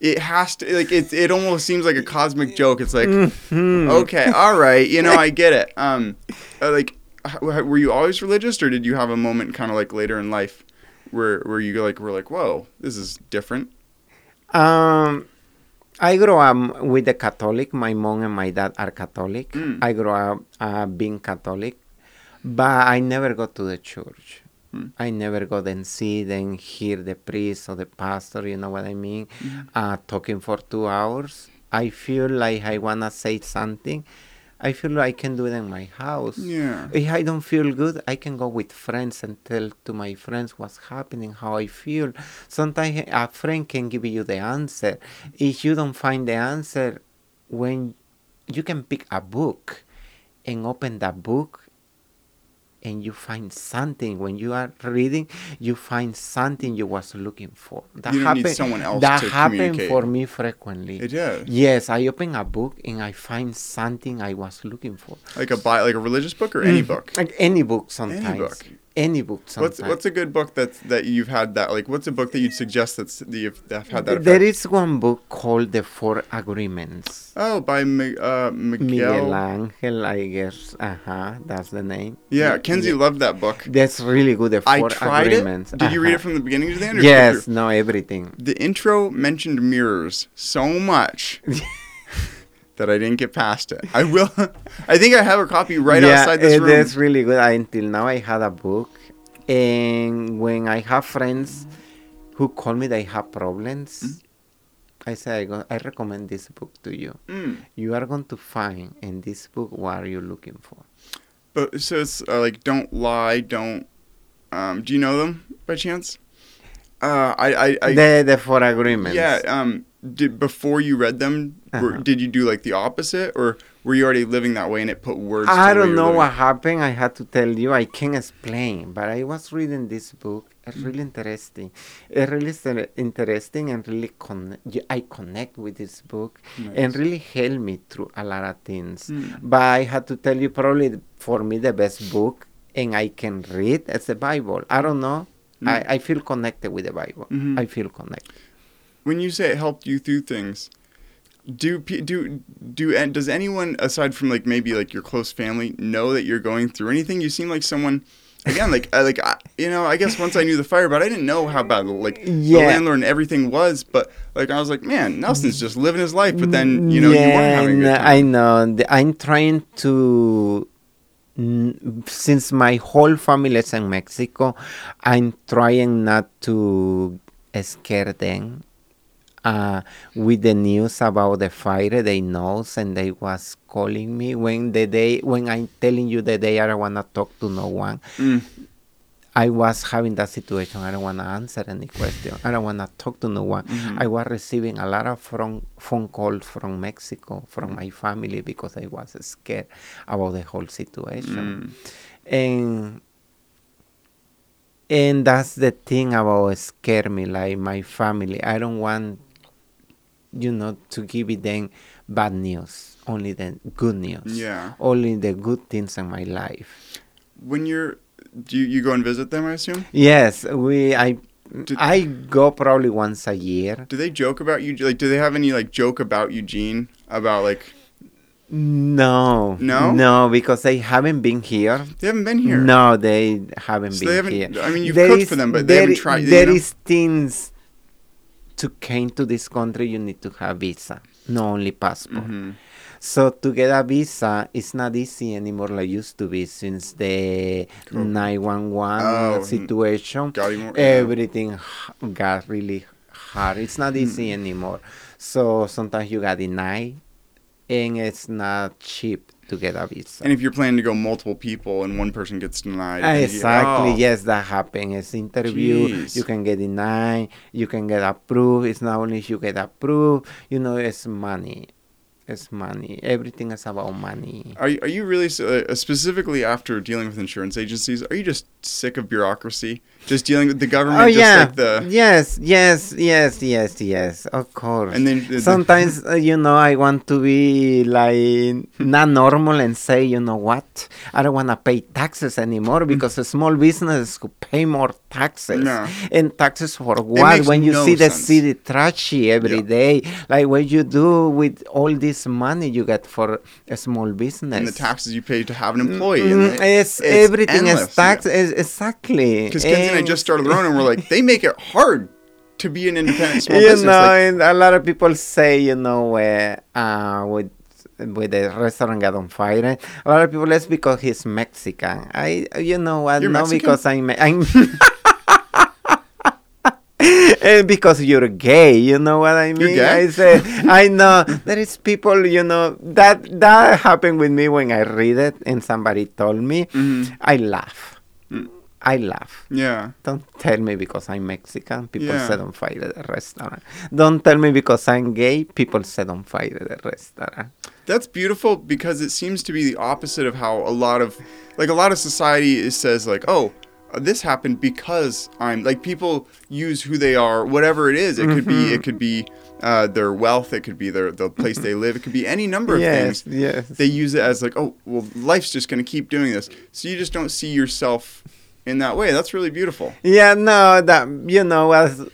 It has to like it it almost seems like a cosmic joke. It's like Mhm. okay, all right, you know, I get it. Um (laughs) uh, like were you always religious or did you have a moment kind of like later in life where where you like were like, "Whoa, this is different." Um, I grew up with the Catholic. My mom and my dad are Catholic. Mm. I grew up uh, being Catholic, but I never go to the church. Mm. I never go and see and hear the priest or the pastor. You know what I mean? Mm-hmm. Uh, talking for two hours. I feel like I wanna say something. I feel like I can do it in my house. Yeah. If I don't feel good, I can go with friends and tell to my friends what's happening, how I feel. Sometimes a friend can give you the answer. If you don't find the answer, when you can pick a book and open that book and you find something when you are reading you find something you was looking for that need someone else that happened for me frequently It did. yes i open a book and i find something i was looking for Like a bi- like a religious book or any Mm, book. Like any book sometimes. book. Any book sometimes. What's what's a good book that's that you've had that like what's a book that you'd suggest that's that you've that had that There effect? is one book called The Four Agreements. Oh, by Mi- uh, Miguel. Miguel Angel, I guess. Uh huh. That's the name. Yeah, Kenzie Mi- loved that book. That's really good. The Four I tried Agreements. it. Did you read it Uh-huh. from the beginning to the end? Or Yes. No, everything. The intro mentioned mirrors so much (laughs) that I didn't get past it. I will. (laughs) I think I have a copy right yeah, outside this it room. is really good. I, until now, I had a book, and when I have friends who call me they have problems, Mm. I say I, go, I recommend this book to you. Mm. You are going to find in this book what are you looking for. But so it's uh, like don't lie, don't. Um, do you know them by chance? Uh, I, I, I the the four agreements. Yeah. Um. Did before you read them, Uh-huh. did you do like the opposite, or were you already living that way and it put words? I don't know living? what happened. I had to tell you. I can't explain. But I was reading this book. It's really interesting. It's really interesting and really con- I connect with this book and really helped me through a lot of things. Mm. But I had to tell you probably for me the best book and I can read is the Bible. I don't know. Mm. I, I feel connected with the Bible. Mhm. I feel connected. When you say it helped you through things, do do do and does anyone aside from like maybe like your close family know that you're going through anything? You seem like someone. Again, like I like I, you know, I guess once I knew the fire, but I didn't know how bad like the Yeah. landlord and everything was. But like I was like, man, Nelson's just living his life. But then you know, you weren't having good time. I know. I'm trying to. Since my whole family is in Mexico, I'm trying not to scare them uh, with the news about the fire. They knows and they was calling me when the day when I'm telling you the day I don't wanna talk to no one. Mm. I was having that situation. I don't want to answer any question. I don't want to talk to no one. Mm-hmm. I was receiving a lot of phone, phone calls from Mexico, from my family, because I was scared about the whole situation. And and that's the thing about scare me, like my family. I don't want, you know, to give it them bad news. Only the good news. Yeah. Only the good things in my life. When you're, do you, you go and visit them? I assume. Yes, we. I. Did- I go probably once a year. Do they joke about you? Like, do they have any like joke about Eugene? About like No. No? No, because they haven't been here. they haven't been here. No, they haven't So been they haven't- here. I mean, you've There cooked is- for them, but they haven't tried- you There know? is things to came to this country. You need to have visa, not only passport. Mhm. So to get a visa, it's not easy anymore like used to be since the Cool. 911 Oh, situation. got more- yeah. Everything h- got really hard. It's not Hmm. easy anymore. So sometimes you got denied, and it's not cheap to get a visa. And if you're planning to go multiple people and one person gets denied, then you- Exactly. oh. Yes, that happens. It's interview. Jeez. You can get denied. You can get approved. It's not only if you get approved. You know, it's money. It's money. Everything is about money. Are you, are you really uh, specifically after dealing with insurance agencies? Are you just sick of bureaucracy? Just dealing with the government? Oh just yeah. like the Yes. Yes. Yes. Yes. Yes. Of course. and then the- Sometimes uh, you know I want to be like (laughs) not normal and say you know what I don't want to pay taxes anymore because a small business could pay more taxes No. and taxes for what when you no see the sense. city trashy every Yeah. day like what you do with all this money you get for a small business and the taxes you pay to have an employee. Mm, the- it's, everything endless, is tax is exactly Because and I just started our own, and we're like, they make it hard to be an independent small (laughs) you business. know, like, and a lot of people say, you know, uh, uh, with with the restaurant got on fire. A lot of people, it's because he's Mexican. I, you know what? You're no, Mexican? because I'm. I'm (laughs) And because you're gay, you know what I mean. I said, I know there is people, you know, that that happened with me when I read it and somebody told me. Mhm. I laugh. Mm. I laugh. yeah. Don't tell me because I'm Mexican, people Yeah. set on fire the restaurant. Don't tell me because I'm gay, people set on fire the restaurant. That's beautiful because it seems to be the opposite of how a lot of, like a lot of society is, says like, oh, uh, this happened because I'm like people use who they are, whatever it is. It could be Mm-hmm. it could be uh, their wealth, it could be their the place they live, it could be any number of Yes, things. yes. They use it as like, oh, well, life's just gonna keep doing this. So you just don't see yourself in that way. That's really beautiful. Yeah, no, that you know was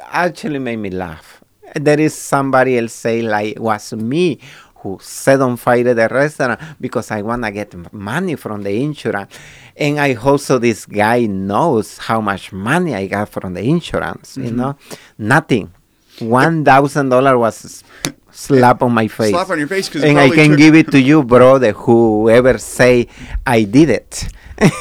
actually made me laugh. There is somebody else say like it was me who set on fire the restaurant because I wanna get money from the insurance, and I also this guy knows how much money I got from the insurance. You mm-hmm. know, nothing. One thousand dollar was slap on my face. Slap on your face because and I can give it to you, brother. Whoever say I did it.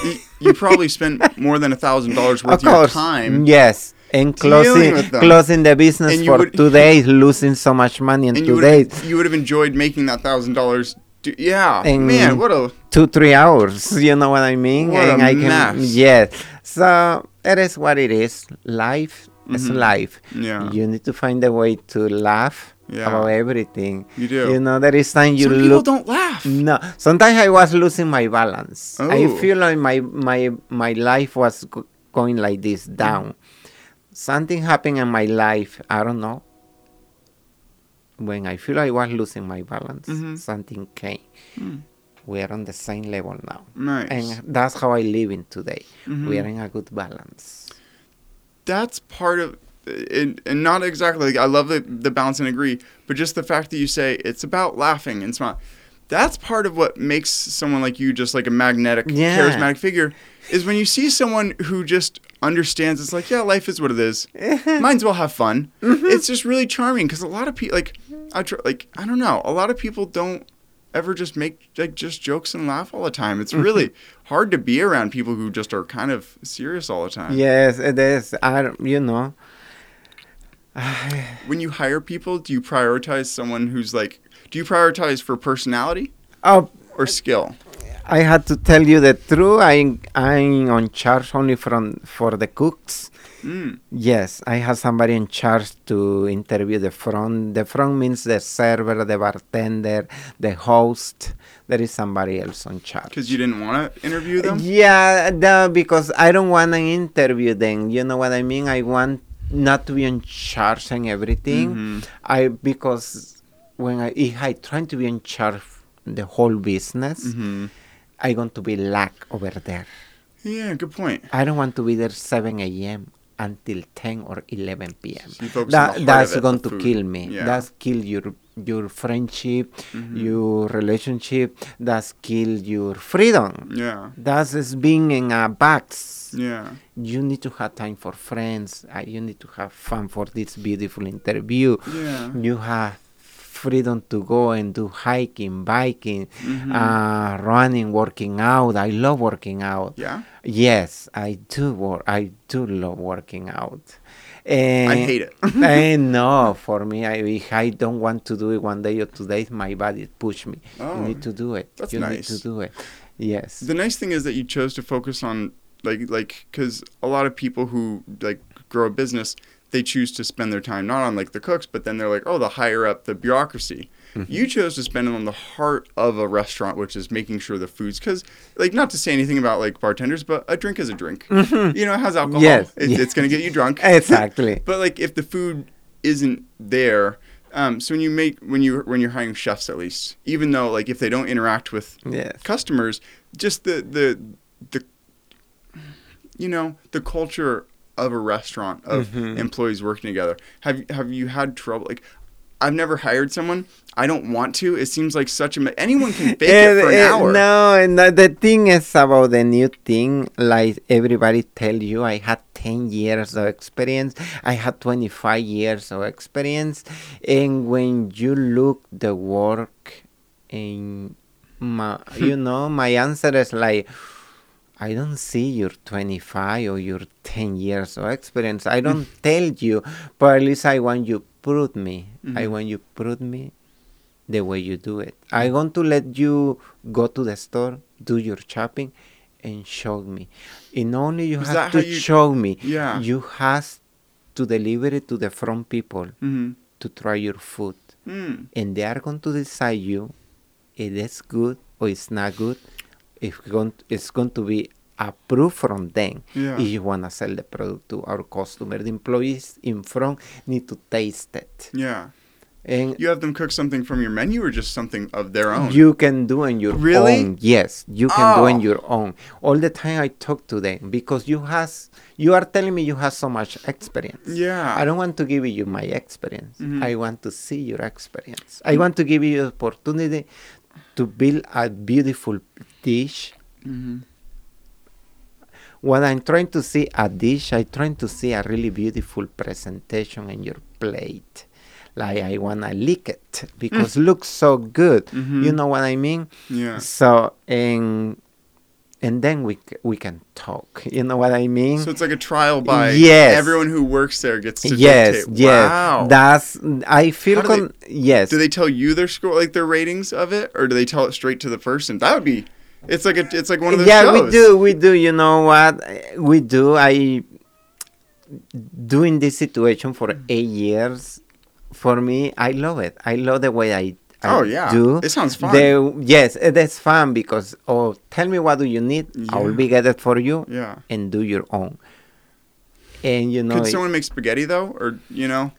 you, you probably spent more than a thousand dollars worth of of your course, time. yes. And closing, closing the business for would- two days, losing so much money in and two you days, you would have enjoyed making that thousand dollars. Yeah, And- man, what a two three hours. (laughs) You know what I mean? What a and I mess. yes. So it is what it is. Life is Mhm. life. yeah. You need to find a way to laugh Yeah. about everything. You do. You know, there is time you Some people don't laugh. No, sometimes I was losing my balance. I Oh. feel like my my my life was going like this down. Something happened in my life. I don't know. When I feel I was losing my balance, Mhm. something came. Mm. We are on the same level now, Nice. and that's how I live in today. Mhm. We are in a good balance. That's part of, and, and not exactly. Like, I love the the balance and agree, but just the fact that you say it's about laughing and smile. that's part of what makes someone like you just like a magnetic, Yeah. charismatic figure. Is when you see someone who just understands it's like, yeah, life is what it is. (laughs) Might as well have fun. Mm-hmm. It's just really charming because a lot of people, like, I tr- like, I don't know, a lot of people don't ever just make like just jokes and laugh all the time. It's really hard to be around people who just are kind of serious all the time. Yes, it is. I, don't- you know, (sighs) When you hire people, do you prioritize someone who's like, do you prioritize for personality oh, or skill? I had to tell you the truth. I I'm on charge only from for the cooks. Mm. Yes, I have somebody in charge to interview the front. The front means the server, the bartender, the host. There is somebody else on charge. Because you didn't want to interview them? Yeah, the, because I don't want to interview them. You know what I mean? I want not to be in charge and everything. Mhm. I because when I if I try to be in charge the whole business, hmm I going to be lack over there. Yeah, good point. I don't want to be there 7 a.m. until 10 or 11 p.m. So you focus on That, that's going to food. kill me. Yeah. That's kill your your friendship, Mhm. your relationship. That's kill your freedom. Yeah. That's just being in a box. Yeah. You need to have time for friends. Uh, you need to have fun for this beautiful interview. Yeah. You have freedom to go and do hiking, biking, Mhm. uh, running, working out. I love working out. Yeah. Yes, I do work. I do love working out. And I hate it. (laughs) (laughs) Know. For me, I, if I don't want to do it one day or two days, my body push me. Oh, you need to do it. that's you need to do it. Yes. The nice thing is that you chose to focus on like like because a lot of people who like grow a business they choose to spend their time not on like the cooks but then they're like oh the higher up the bureaucracy Mm-hmm. you chose to spend it on the heart of a restaurant which is making sure the food's because like not to say anything about like bartenders but a drink is a drink you know it has alcohol Mm-hmm. Yes, it, yes. it's gonna get you drunk Exactly. (laughs) but like if the food isn't there um, so when you make when you when you're hiring chefs at least even though like if they don't interact with yes. customers just the the the you know the culture of a restaurant of Mhm. employees working together have have you had trouble like I've never hired someone. I don't want to. It seems like such a. Anyone can bake it for an Eh, eh, hour. No, and the, thing is about the new thing, like everybody tell you, I had 10 years of experience, I had 25 years of experience, and when you look the work, and my, you know, my answer is like, I don't see your 25 or your 10 years of experience. I don't (laughs) tell you, but at least I want you prove me. I Mhm. want you prove me the way you do it. I want to let you go to the store, do your shopping, and show me. And only you Is have to you- show me. Yeah. You have to deliver it to the front people Mm-hmm. to try your food. Mm. And they are going to decide you it is good or it's not good. It's going, it's going to be approved from them Yeah. if you want to sell the product to our customer. The employees in front need to taste it. Yeah. And You have them cook something from your menu or just something of their own. You can do on your Really? own. Yes, you can do in Oh. your own. All the time I talk to them because you has you are telling me you have so much experience. yeah. I don't want to give you my experience. Mhm. I want to see your experience. I want to give you the opportunity to build a beautiful dish. Mhm. When I'm trying to see a dish, I'm trying to see a really beautiful presentation in your plate. Like I wanna lick it because it looks so good. Mhm. You know what I mean? Yeah. So and and then we we can talk. You know what I mean? So it's like a trial by Yes. everyone who works there gets to yes, dictate. yes. Wow. That's I feel do they- yes. do they tell you their score, like their ratings of it, or do they tell it straight to the person? That would be. It's like a. It's like one of those yeah, shows. we do. We do. You know what? We do. I doing this situation for eight years. For me, I love it. I love the way I. I Oh yeah. Do. It sounds fun. The, yes, it is fun because oh, tell me what do you need? I will be get it for you yeah. and do your own. And you know, Could someone make spaghetti though, or you know,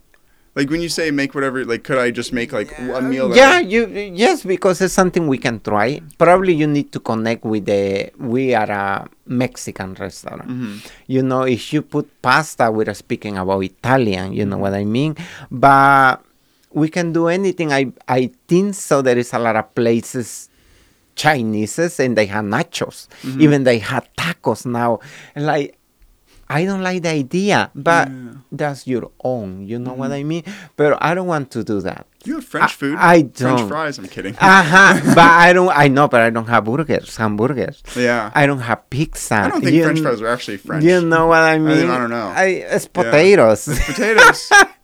like when you say make whatever, like could I just make like a meal? Yeah, you yes, because it's something we can try. Probably you need to connect with the. We are a Mexican restaurant. Mhm. You know, if you put pasta, we're speaking about Italian. You know what I mean? But we can do anything. I I think so. There is a lot of places. Chinese's and they have nachos. Mm-hmm. Even they have tacos now. And like I don't like the idea, but Yeah. Mm-hmm. that's your own. You know what I mean? But I don't want to do that. You have French I- food. I French don't. French fries. I'm kidding. Uh-huh. (laughs) but I don't I know, but I don't have burgers, hamburgers. yeah. I don't have pizza. I don't think You French fries are actually French. You know what I mean? I don't know. I, it's potatoes. potatoes. (laughs)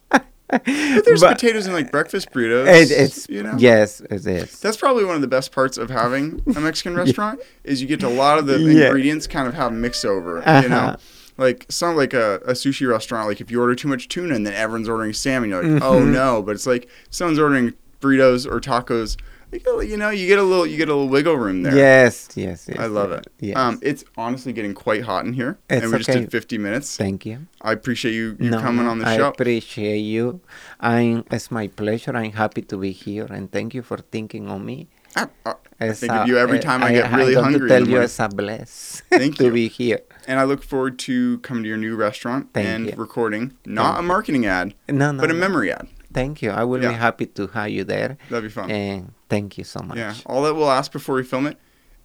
but there's But- potatoes in like breakfast burritos. It, it's you know. yes, it is. That's probably one of the best parts of having a Mexican (laughs) restaurant is you get to a lot of the Yeah. ingredients kind of have mixed over. You Uh-huh. know, like some like a, a sushi restaurant. Like if you order too much tuna and then everyone's ordering salmon, you're like, oh Mhm. no. But it's like someone's ordering burritos or tacos. You know, you get a little you get a little wiggle room there. Yes, yes, yes. I love it. Yes. Um, it's honestly getting quite hot in here, It's and we just okay. did 50 minutes. Thank you. I appreciate you, you No, coming on the I show. I appreciate you. I'm, it's my pleasure. I'm happy to be here, and thank you for thinking on me. I, I- I think a- of you every time I, get really I'm hungry. To tell you it's a bless (laughs) Thank you. to you. be here. And I look forward to coming to your new restaurant Thank and you. recording not Thank a marketing ad, No, no, but a memory ad. Thank you. I will Yeah. be happy to have you there, That'd be fun. and thank you so much. yeah. All that we'll ask before we film it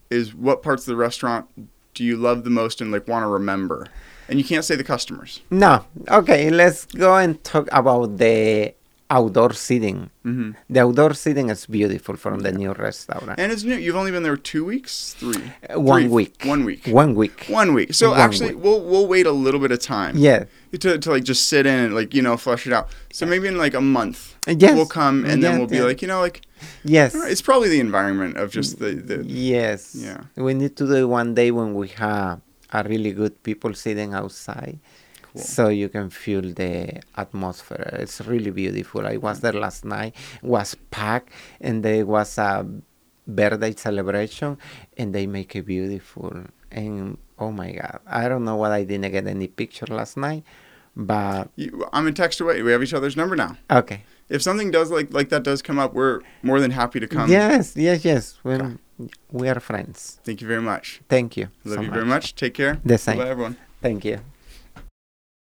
is what parts of the restaurant do you love the most and like want to remember? And you can't say the customers. No, okay. Let's go and talk about the outdoor seating. Mm-hmm. The outdoor seating is beautiful from the new restaurant. And it's new. You've only been there two weeks, three, Uh, one Three. week. one week, One week. one week. So One actually, week. we'll we'll wait a little bit of time. Yeah. To, to like just sit in and like you know flush it out. So maybe in like a month Yes. we'll come and then we'll be like you know like Yes. it's probably the environment of just the, the Yes. Yeah. We need to do it one day when we have a really good people sitting outside. Cool. So you can feel the atmosphere. It's really beautiful. I was there last night. Was packed, and there was a birthday celebration, and they make it beautiful. And oh my God, I don't know why I didn't get any picture last night, but you, I'm a text away. We have each other's number now. okay. If something does like like that does come up, we're more than happy to come. yes, yes, yes. We, Okay. we are friends. Thank you very much. Thank you. Love so you very much. Take care. The same. Bye everyone. Thank you.